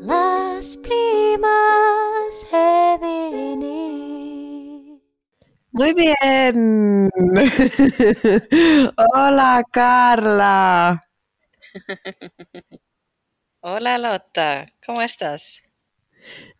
las primas femeninas muy bien hola Carla Hola Lotta, ¿cómo estás?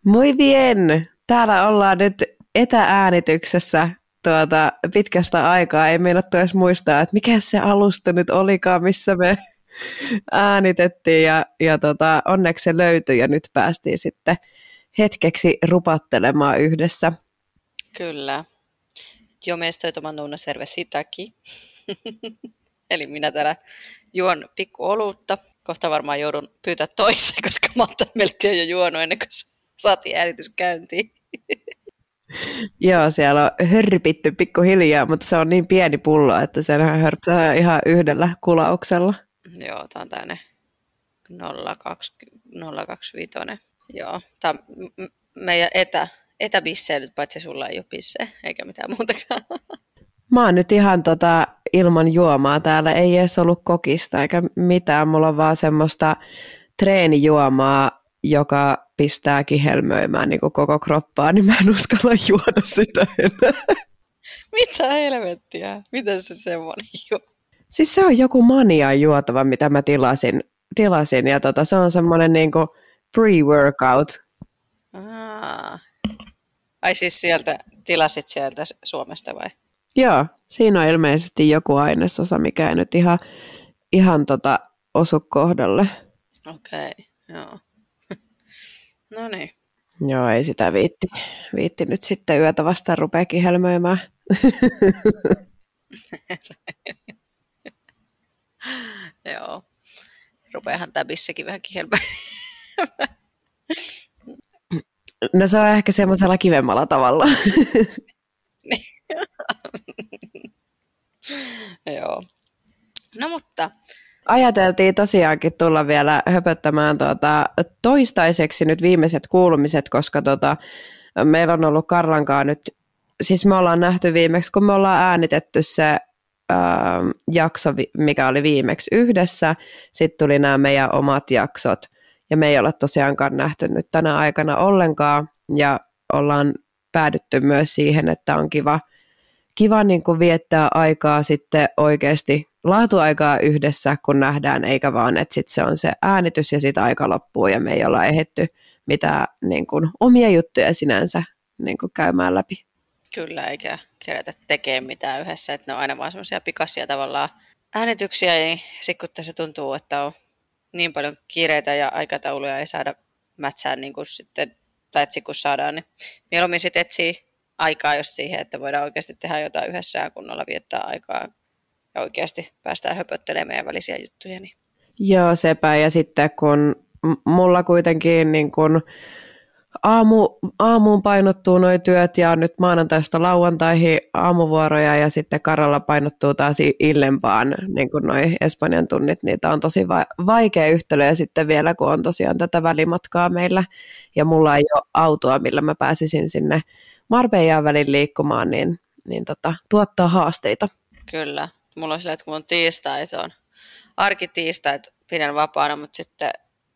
Muy bien. Täällä ollaan nyt etäänityksessä tuota, pitkästä aikaa. Ei meinattu edes muistaa, että mikä se alusta nyt olikaan, missä me äänitettiin. Ja, ja tota, onneksi se löytyi ja nyt päästiin sitten hetkeksi rupattelemaan yhdessä. Kyllä. Jo me estoy tomando una. Eli minä täällä juon pikku olutta. Kohta varmaan joudun pyytää toisen, koska mä oon melkein jo juonut ennen kuin saatiin äänitys käyntiin. Joo, siellä on hörpitty pikkuhiljaa, mutta se on niin pieni pullo, että se hörpää ihan yhdellä kulauksella. Joo, tää on tänne 025. Joo, tää on meidän etä, etäbisseilyt, paitsi sulla ei ole bisse, eikä mitään muutakaan. Mä oon nyt ihan tota, ilman juomaa täällä, ei edes ollut kokista eikä mitään. Mulla on vaan semmoista treenijuomaa, joka pistää kihelmöimään niin koko kroppaa, niin mä en uskalla juoda sitä enää. Mitä helvettiä? Mitä se semmoinen juo? Siis se on joku mania juotava, mitä mä tilasin, tilasin ja tota, se on semmoinen niin pre-workout. Aa. Ai siis sieltä, tilasit sieltä Suomesta vai? Joo, siinä on ilmeisesti joku ainesosa, mikä ei nyt ihan, ihan tota, osu kohdalle. Okei, okay, joo. No niin. Joo, ei sitä viitti, viitti nyt sitten yötä vastaan rupea kihelmöimään. joo. Rupeahan tämä bissekin vähän kihelmöimään. No se on ehkä semmoisella kivemmalla tavalla. Joo. No mutta. Ajateltiin tosiaankin tulla vielä höpöttämään tuota, toistaiseksi nyt viimeiset kuulumiset, koska tota, meillä on ollut Karlankaa nyt, siis me ollaan nähty viimeksi, kun me ollaan äänitetty se ää, jakso, mikä oli viimeksi yhdessä, sitten tuli nämä meidän omat jaksot, ja me ei ole tosiaankaan nähty nyt tänä aikana ollenkaan, ja ollaan päädytty myös siihen, että on kiva, kiva niin kuin viettää aikaa sitten oikeasti laatuaikaa yhdessä, kun nähdään, eikä vaan, että sit se on se äänitys ja sitten aika loppuu ja me ei olla ehetty mitään niin kuin, omia juttuja sinänsä niin kuin käymään läpi. Kyllä, eikä kerätä tekemään mitään yhdessä, että ne on aina vaan semmoisia pikaisia tavallaan äänityksiä, ja sitten kun tässä tuntuu, että on niin paljon kiireitä ja aikatauluja ei saada mätsää niin kuin sitten, tai etsi kun saadaan, niin mieluummin sitten etsii aikaa just siihen, että voidaan oikeasti tehdä jotain yhdessä ja kunnolla viettää aikaa ja oikeasti päästään höpöttelemään meidän välisiä juttuja. Niin. Joo, sepä. Ja sitten kun mulla kuitenkin niin kun aamu, aamuun painottuu nuo työt ja nyt maanantaista lauantaihin aamuvuoroja ja sitten Karalla painottuu taas illempaan niin kuin noi Espanjan tunnit. Niitä on tosi va- vaikea yhtälö ja sitten vielä kun on tosiaan tätä välimatkaa meillä ja mulla ei ole autoa, millä mä pääsisin sinne Marbeijan välin liikkumaan, niin, niin tota, tuottaa haasteita. Kyllä. Mulla on sillä, että kun on tiistai, se on arkitiistai, pidän vapaana, mutta sitten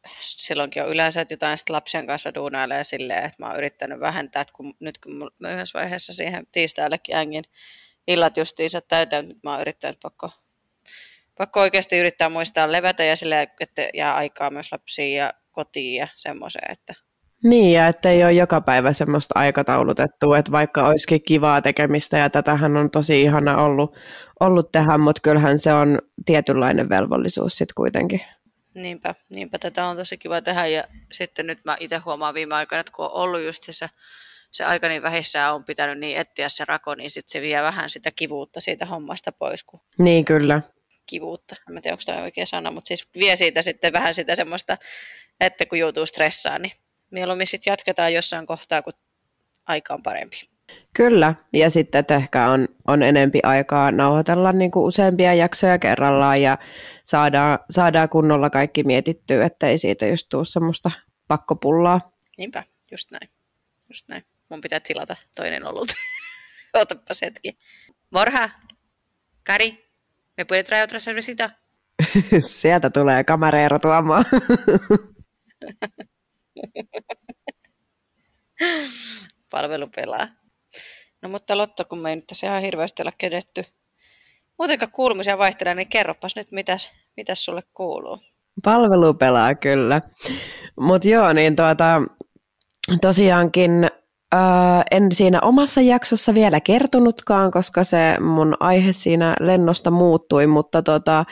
silloinkin on yleensä että jotain sitten lapsien kanssa duunailee silleen, että mä oon yrittänyt vähentää, että kun, nyt kun mä yhdessä vaiheessa siihen tiistaillekin ängin illat justiinsa täyteen, nyt mä oon yrittänyt pakko, pakko oikeasti yrittää muistaa levätä ja silleen, että jää aikaa myös lapsiin ja kotiin ja semmoiseen, että niin, ja että ei ole joka päivä semmoista aikataulutettua, että vaikka olisikin kivaa tekemistä, ja tätähän on tosi ihana ollut, ollut tehdä, mutta kyllähän se on tietynlainen velvollisuus sitten kuitenkin. Niinpä, niinpä tätä on tosi kiva tehdä, ja sitten nyt mä itse huomaan viime aikoina, että kun on ollut just se, se aika niin vähissä on pitänyt niin etsiä se rako, niin sitten se vie vähän sitä kivuutta siitä hommasta pois. Kun niin, kyllä. Kivuutta, en tiedä, onko tämä oikea sana, mutta siis vie siitä sitten vähän sitä semmoista, että kun joutuu stressaan, niin mieluummin sitten jatketaan jossain kohtaa, kun aika on parempi. Kyllä, ja sitten että ehkä on, on enempi aikaa nauhoitella niin kuin useampia jaksoja kerrallaan ja saadaan, saadaan kunnolla kaikki mietittyä, ettei siitä just tule semmoista pakkopullaa. Niinpä, just näin. Just näin. mun pitää tilata toinen olut. Otapas hetki. Morha, Kari, me puhutaan traer otra cervecita? Sieltä tulee kamereero tuomaan. Palvelu pelaa. No mutta Lotto, kun me ei nyt tässä ihan hirveästi olla kedetty muutenkaan kuulumisia vaihtelee, niin kerropas nyt, mitäs, mitäs sulle kuuluu. Palvelu pelaa kyllä. Mutta joo, niin tuota, tosiaankin en siinä omassa jaksossa vielä kertonutkaan, koska se mun aihe siinä lennosta muuttui, mutta tota,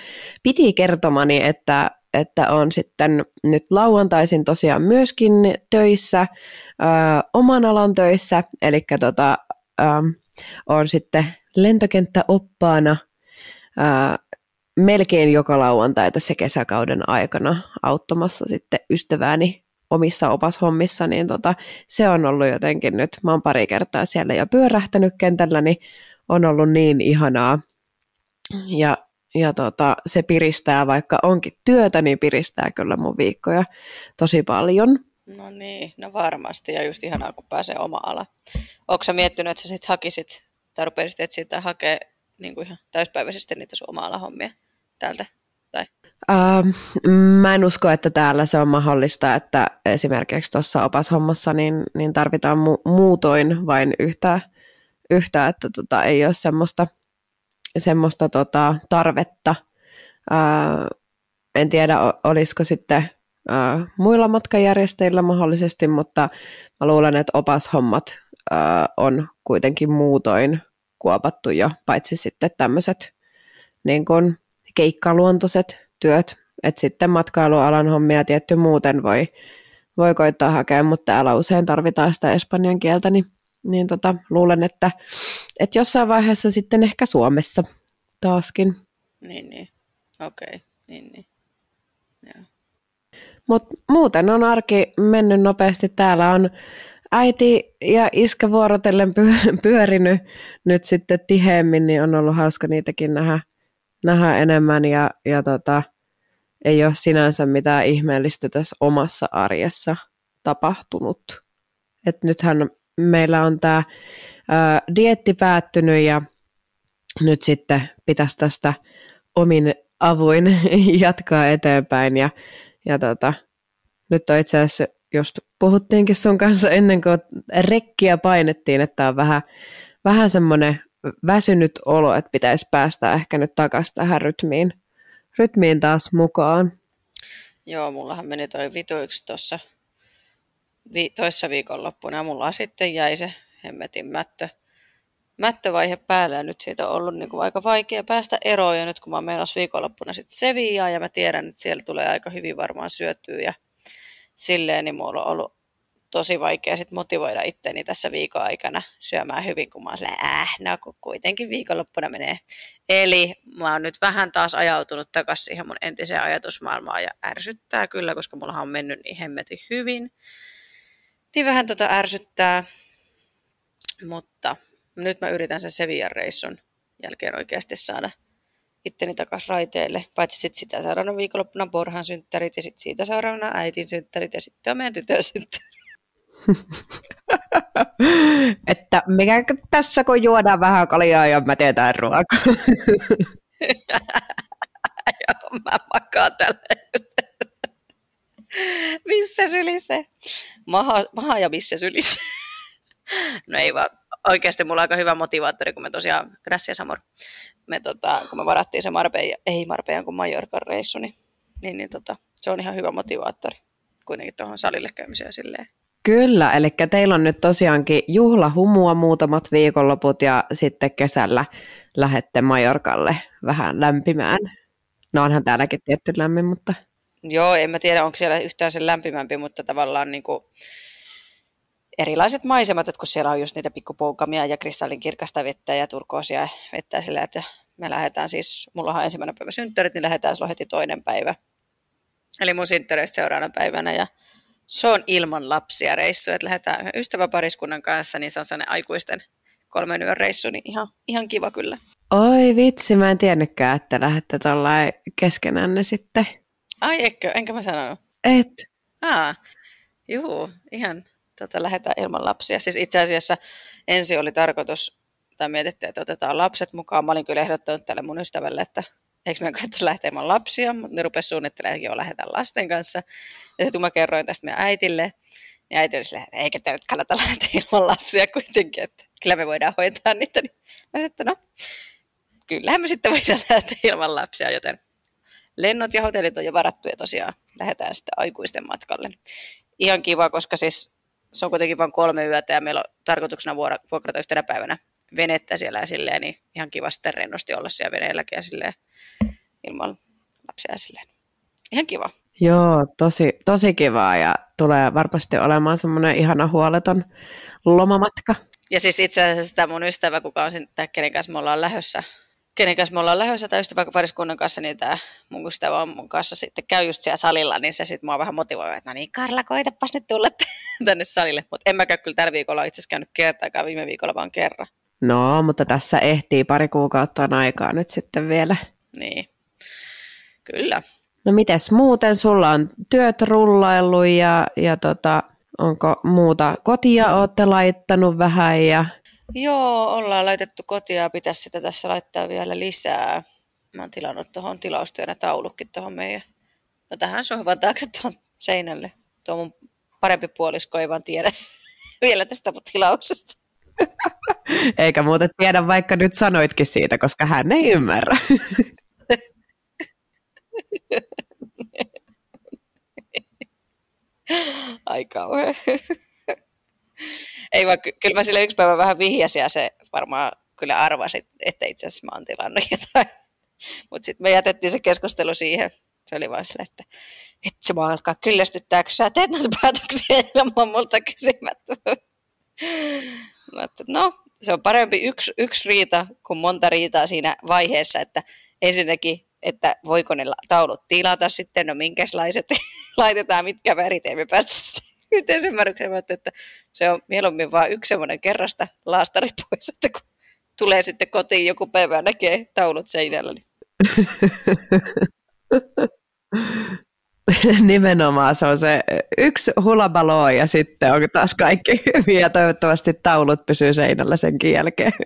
piti kertomani, että, että on sitten nyt lauantaisin tosiaan myöskin töissä, ää, oman alan töissä, eli tota, on sitten lentokenttäoppaana ää, melkein joka lauantai tässä kesäkauden aikana auttamassa sitten ystävääni omissa opashommissa, niin tota, se on ollut jotenkin nyt, mä oon pari kertaa siellä jo pyörähtänyt kentällä, niin on ollut niin ihanaa. Ja, ja tota, se piristää, vaikka onkin työtä, niin piristää kyllä mun viikkoja tosi paljon. No niin, no varmasti, ja just ihanaa, kun pääsee oma ala. Onko sä miettinyt, että sä sit hakisit, tai rupeisit etsiä hakea niin kuin ihan täyspäiväisesti niitä sun oma hommia täältä? Tai? Uh, mä en usko, että täällä se on mahdollista, että esimerkiksi tuossa opashommassa niin, niin tarvitaan mu- muutoin vain yhtä, yhtä että tota, ei ole semmoista, semmoista tota, tarvetta. Uh, en tiedä, olisiko sitten uh, muilla matkajärjestäjillä mahdollisesti, mutta mä luulen, että opashommat uh, on kuitenkin muutoin kuopattu jo, paitsi sitten tämmöiset niin kuin keikkaluontoiset työt, että sitten matkailualan hommia tietty muuten voi, voi koittaa hakea, mutta täällä usein tarvitaan sitä espanjan kieltä, niin, niin tota, luulen, että, että jossain vaiheessa sitten ehkä Suomessa taaskin. Niin, niin. Okei, okay. niin, niin. Mutta muuten on arki mennyt nopeasti. Täällä on äiti ja iskä vuorotellen pyörinyt nyt sitten tiheemmin, niin on ollut hauska niitäkin nähdä, nähdä enemmän ja, ja tota, ei ole sinänsä mitään ihmeellistä tässä omassa arjessa tapahtunut. Et nythän meillä on tämä dietti päättynyt ja nyt sitten pitäisi tästä omin avuin jatkaa eteenpäin ja, ja tota, nyt on itse asiassa just puhuttiinkin sun kanssa ennen kuin rekkiä painettiin, että on vähän, vähän semmoinen väsynyt olo, että pitäisi päästä ehkä nyt takaisin tähän rytmiin, rytmiin taas mukaan. Joo, mullahan meni toi vituiksi tuossa vi- toissa viikonloppuna ja mulla sitten jäi se hemmetin mättö, mättövaihe päällä ja nyt siitä on ollut niin kuin aika vaikea päästä eroon ja nyt kun mä menossa viikonloppuna sitten Seviaan ja mä tiedän, että siellä tulee aika hyvin varmaan syötyä ja silleen, niin mulla on ollut tosi vaikea sit motivoida itteni tässä viikon aikana syömään hyvin, kun mä oon silleen, äh, no kun kuitenkin viikonloppuna menee. Eli mä oon nyt vähän taas ajautunut takaisin siihen mun entiseen ajatusmaailmaan ja ärsyttää kyllä, koska mulla on mennyt niin hemmetin hyvin. Niin vähän tota ärsyttää, mutta nyt mä yritän sen Sevian reissun jälkeen oikeasti saada itteni takaisin raiteille. Paitsi sitten sitä seuraavana viikonloppuna Borhan synttärit ja sitten siitä seuraavana äitin synttärit ja sitten on meidän tytön synttärit. että mikä tässä kun juodaan vähän kaljaa ja mä teetään ruokaa. Joo, mä makaan tällä Missä sylissä? Maha, maha ja missä sylissä? no ei vaan. Oikeasti mulla on aika hyvä motivaattori, kun me tosiaan, gracias amor, me tota, kun me varattiin se Marbella, ei Marbella kuin Majorkan reissu, niin, niin, niin tota, se on ihan hyvä motivaattori kuitenkin tuohon salille käymiseen silleen. Kyllä, eli teillä on nyt tosiaankin juhlahumua muutamat viikonloput ja sitten kesällä lähette Majorkalle vähän lämpimään. No onhan täälläkin tietty lämmin, mutta... Joo, en mä tiedä, onko siellä yhtään sen lämpimämpi, mutta tavallaan niin kuin erilaiset maisemat, että kun siellä on just niitä pikkupoukamia ja kristallin kirkasta vettä ja turkoosia vettä sillä, että me lähdetään siis, mulla on ensimmäinen päivä synttärit, niin lähdetään silloin heti toinen päivä. Eli mun synttäreistä seuraavana päivänä ja se on ilman lapsia reissu, että lähdetään ystäväpariskunnan kanssa, niin se on sellainen aikuisten kolmen yön reissu, niin ihan, ihan kiva kyllä. Oi vitsi, mä en tiennytkään, että lähdette tuollain keskenänne sitten. Ai eikö, enkä mä sano. Et. Aa, juu, ihan tota, lähdetään ilman lapsia. Siis itse asiassa ensi oli tarkoitus, tai mietittiin, että otetaan lapset mukaan. Mä olin kyllä ehdottanut tälle mun ystävälle, että eikö meidän kannattaisi lähteä ilman lapsia, mutta ne rupesi suunnittelemaan, että joo, lähdetään lasten kanssa. Ja sitten kun mä kerroin tästä meidän äitille, niin äiti oli silleen, että eikä tämä nyt kannata lähteä ilman lapsia kuitenkin, että kyllä me voidaan hoitaa niitä. Niin mä sanoin, että no, kyllähän me sitten voidaan lähteä ilman lapsia, joten lennot ja hotellit on jo varattu ja tosiaan lähdetään sitten aikuisten matkalle. Ihan kiva, koska siis se on kuitenkin vain kolme yötä ja meillä on tarkoituksena vuokrata yhtenä päivänä venettä siellä ja silleen, niin ihan kiva sitten rennosti olla siellä veneelläkin ja silleen ilman lapsia ja silleen. Ihan kiva. Joo, tosi, tosi kivaa ja tulee varmasti olemaan semmoinen ihana huoleton lomamatka. Ja siis itse asiassa tämä mun ystävä, kuka on siinä, kenen kanssa me ollaan lähdössä, kenen kanssa me ollaan lähdössä tai pariskunnan kanssa, niin tämä mun ystävä on mun kanssa sitten käy just siellä salilla, niin se sitten mua vähän motivoi, että no niin Karla, koitapas nyt tulla tänne salille. Mutta en mä käy kyllä tällä viikolla itse asiassa käynyt kertaakaan, viime viikolla vaan kerran. No, mutta tässä ehtii pari kuukautta on aikaa nyt sitten vielä. Niin, kyllä. No mites muuten, sulla on työt rullaillut ja, ja tota, onko muuta kotia olette laittanut vähän ja... Joo, ollaan laitettu kotia, pitäisi sitä tässä laittaa vielä lisää. Mä oon tilannut tuohon tilaustyönä taulukin tuohon meidän, no tähän sohvan taakse tuohon seinälle. Tuo mun parempi puolisko ei vaan tiedä vielä tästä tilauksesta. Eikä muuten tiedä, vaikka nyt sanoitkin siitä, koska hän ei ymmärrä. Ai kauhean. Ei vaan, kyllä mä sille yksi päivä vähän vihjasin ja se varmaan kyllä arvasi, että itse asiassa mä oon tilannut jotain. Mutta sitten me jätettiin se keskustelu siihen. Se oli vaan sille, että et se mua alkaa kyllästyttää, kun sä teet noita päätöksiä ilman multa kysymättä. Mä että no, se on parempi yksi, yksi riita kuin monta riitaa siinä vaiheessa, että ensinnäkin, että voiko ne taulut tilata sitten, no minkälaiset laitetaan, mitkä värit, emme päästä yhteisymmärrykseen, että se on mieluummin vain yksi semmoinen kerrasta laastari pois, että kun tulee sitten kotiin joku päivä ja näkee taulut seinällä. Niin. Nimenomaan se on se yksi hulabalo ja sitten on taas kaikki hyvin ja toivottavasti taulut pysyy seinällä sen jälkeen.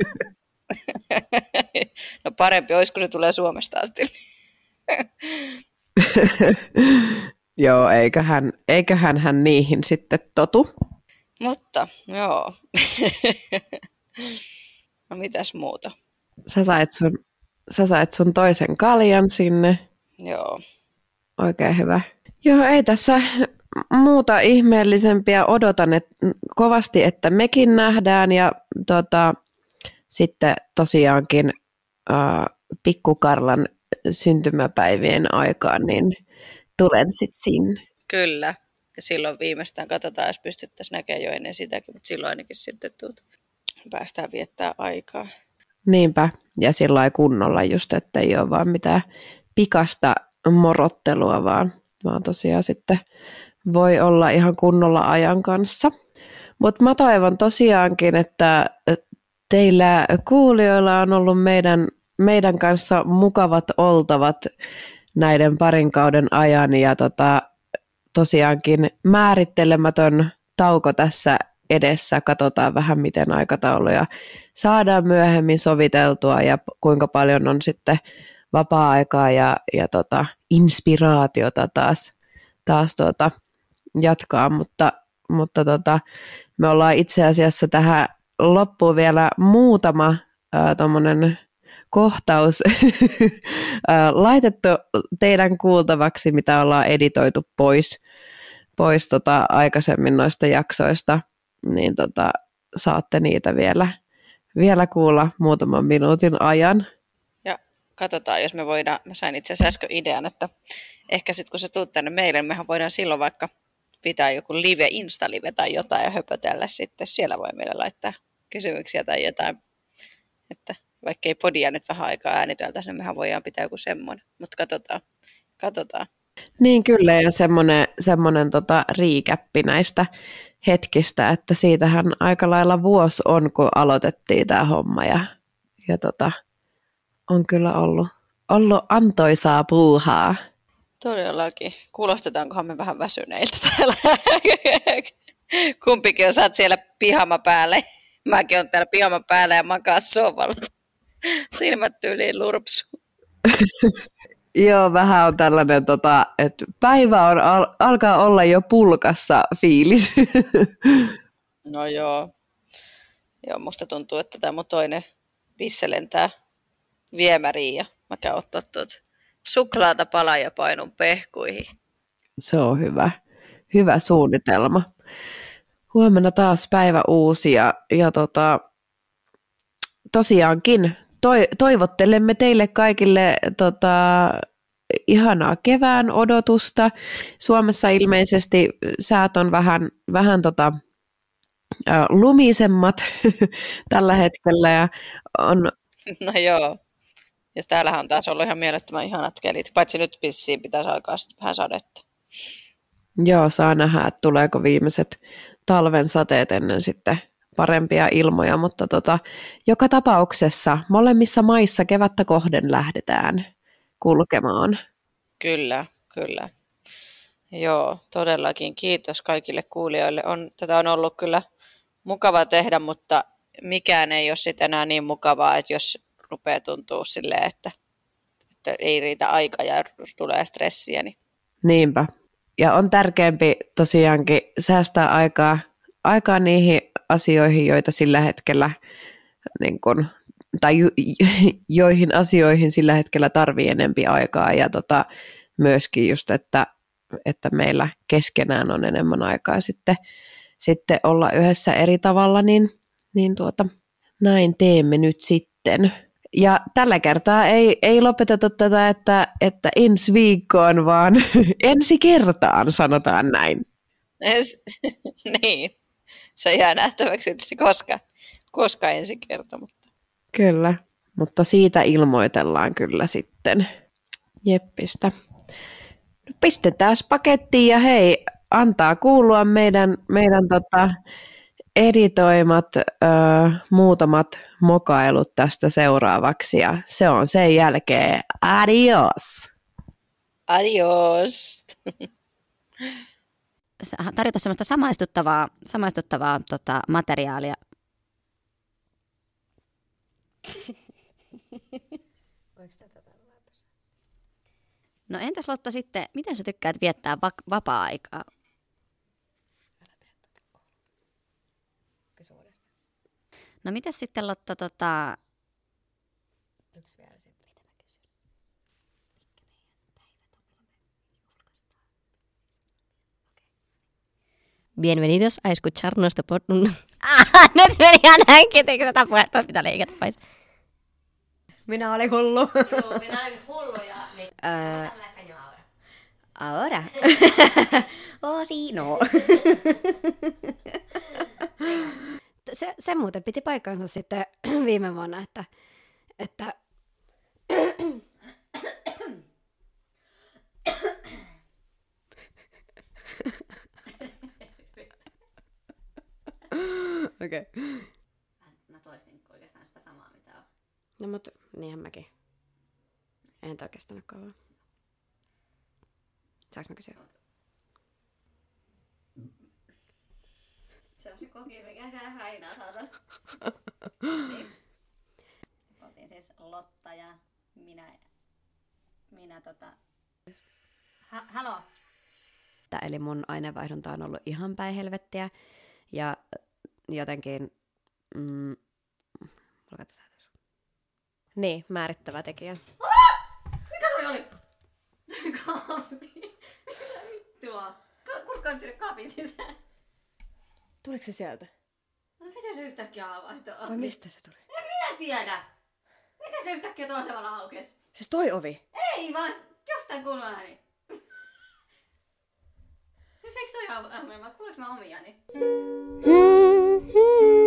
No parempi olisi, kun se tulee Suomesta asti. joo, eiköhän, eiköhän hän niihin sitten totu. Mutta, joo. no mitäs muuta? Sä sait sun, sä sait sun toisen kaljan sinne. Joo. Oikein hyvä. Joo, ei tässä muuta ihmeellisempiä odotan et, kovasti, että mekin nähdään ja tota, sitten tosiaankin äh, pikkukarlan syntymäpäivien aikaan, niin tulen sitten sinne. Kyllä. Ja silloin viimeistään katsotaan, jos pystyttäisiin näkemään jo ennen sitäkin, mutta silloin ainakin sitten tuut. päästään viettää aikaa. Niinpä, ja sillä kunnolla just, että ei ole vaan mitään pikasta morottelua, vaan, vaan tosiaan sitten voi olla ihan kunnolla ajan kanssa. Mutta mä toivon tosiaankin, että teillä kuulijoilla on ollut meidän, meidän kanssa mukavat oltavat näiden parin kauden ajan ja tota, tosiaankin määrittelemätön tauko tässä edessä. Katsotaan vähän, miten aikatauluja saadaan myöhemmin soviteltua ja kuinka paljon on sitten vapaa-aikaa ja, ja tota, inspiraatiota taas, taas tota, jatkaa, mutta, mutta tota, me ollaan itse asiassa tähän loppuun vielä muutama tuommoinen kohtaus laitettu teidän kuultavaksi, mitä ollaan editoitu pois, pois tota aikaisemmin noista jaksoista, niin tota, saatte niitä vielä, vielä kuulla muutaman minuutin ajan katsotaan, jos me voidaan, mä sain itse asiassa äsken idean, että ehkä sitten kun se tuut tänne meille, niin mehän voidaan silloin vaikka pitää joku live, Insta-live tai jotain ja höpötellä sitten. Siellä voi meille laittaa kysymyksiä tai jotain. Että vaikka ei podia nyt vähän aikaa ääniteltäisi, niin mehän voidaan pitää joku semmoinen. Mutta katsotaan. katsotaan. Niin kyllä, ja semmoinen, semmoinen tota, riikäppi näistä hetkistä, että siitähän aika lailla vuosi on, kun aloitettiin tämä homma, ja, ja tota, on kyllä ollut, ollut antoisaa puuhaa. Todellakin. Kuulostetaankohan me vähän väsyneiltä täällä? Kumpikin on saat siellä pihama päälle. Mäkin on täällä pihama päällä ja makaa sovalla. Silmät tyyliin lurpsu. Joo, vähän on tällainen, tota, että päivä on, al- alkaa olla jo pulkassa fiilis. No joo. Joo, musta tuntuu, että tämä mun toinen pisse lentää viemäriin ja mä käyn ottaa tuot suklaata palaa ja painun pehkuihin. Se on hyvä, hyvä suunnitelma. Huomenna taas päivä uusi ja, ja tota, tosiaankin toi, toivottelemme teille kaikille tota, ihanaa kevään odotusta. Suomessa ilmeisesti säät on vähän, vähän tota, lumisemmat tällä hetkellä ja on No joo. Ja täällähän on taas ollut ihan mielettömän ihanat kelit. Paitsi nyt vissiin pitäisi alkaa sitten vähän sadetta. Joo, saa nähdä, että tuleeko viimeiset talven sateet ennen sitten parempia ilmoja, mutta tota, joka tapauksessa molemmissa maissa kevättä kohden lähdetään kulkemaan. Kyllä, kyllä. Joo, todellakin kiitos kaikille kuulijoille. On, tätä on ollut kyllä mukava tehdä, mutta mikään ei ole sitten enää niin mukavaa, että jos rupeaa tuntuu silleen, että, että ei riitä aika ja tulee stressiä, niin Niinpä. Ja on tärkeämpi tosiaankin säästää aikaa, aikaa niihin asioihin, joita sillä hetkellä, niin kun, tai jo, joihin asioihin sillä hetkellä tarvii enempi aikaa. Ja tota, myöskin just, että, että meillä keskenään on enemmän aikaa sitten, sitten olla yhdessä eri tavalla, niin, niin tuota, näin teemme nyt sitten. Ja tällä kertaa ei, ei lopeteta tätä, että, että ensi viikkoon, vaan ensi kertaan, sanotaan näin. niin, se jää nähtäväksi, että koska, koska ensi kerta. Mutta... Kyllä, mutta siitä ilmoitellaan kyllä sitten Jeppistä. No pistetään pakettiin ja hei, antaa kuulua meidän, meidän tota, editoimat ö, muutamat mokailut tästä seuraavaksi ja se on sen jälkeen adios. Adios. tarjota semmoista samaistuttavaa, samaistuttavaa tota, materiaalia. No entäs Lotta sitten, miten sä tykkäät viettää va- vapaa-aikaa? No miten sitten Lotta, tota... Bienvenidos a escuchar nuestro pod... Ah, nyt meni näinkin, eikö tätä puhetta pitää leikata pois. Minä olin hullu. Joo, minä olen hullu ja... Niin, Ää, ahora. oh, si, no. se, se muuten piti paikkansa sitten viime vuonna, että, että Okei. Okay. Mä toistin oikeastaan sitä samaa, mitä on. No mut niinhän mäkin. Eihän tää kestänyt kauan. Saanko mä kysyä? Se on se koki, mikä siellä häinää saada. niin. Oltiin siis Lotta ja minä, minä tota... Ha- Halo? Eli mun aineenvaihdunta on ollut ihan päin helvettiä. Ja jotenkin... Mm. Niin, määrittävä tekijä. Mikä toi oli? Kaapi. Mitä vittua? Ka- Kurkkaan sinne kaapin sisään. Tuliko se sieltä? No miten se yhtäkkiä avasi tuon Vai mistä se tuli? En minä tiedä. Miten se yhtäkkiä tuolla tavalla aukesi? Siis toi ovi. Ei vaan, jostain kuuluu ääni. Siis eikö toi aamu? Kuuleeko mä omiani? Mm, Hmm.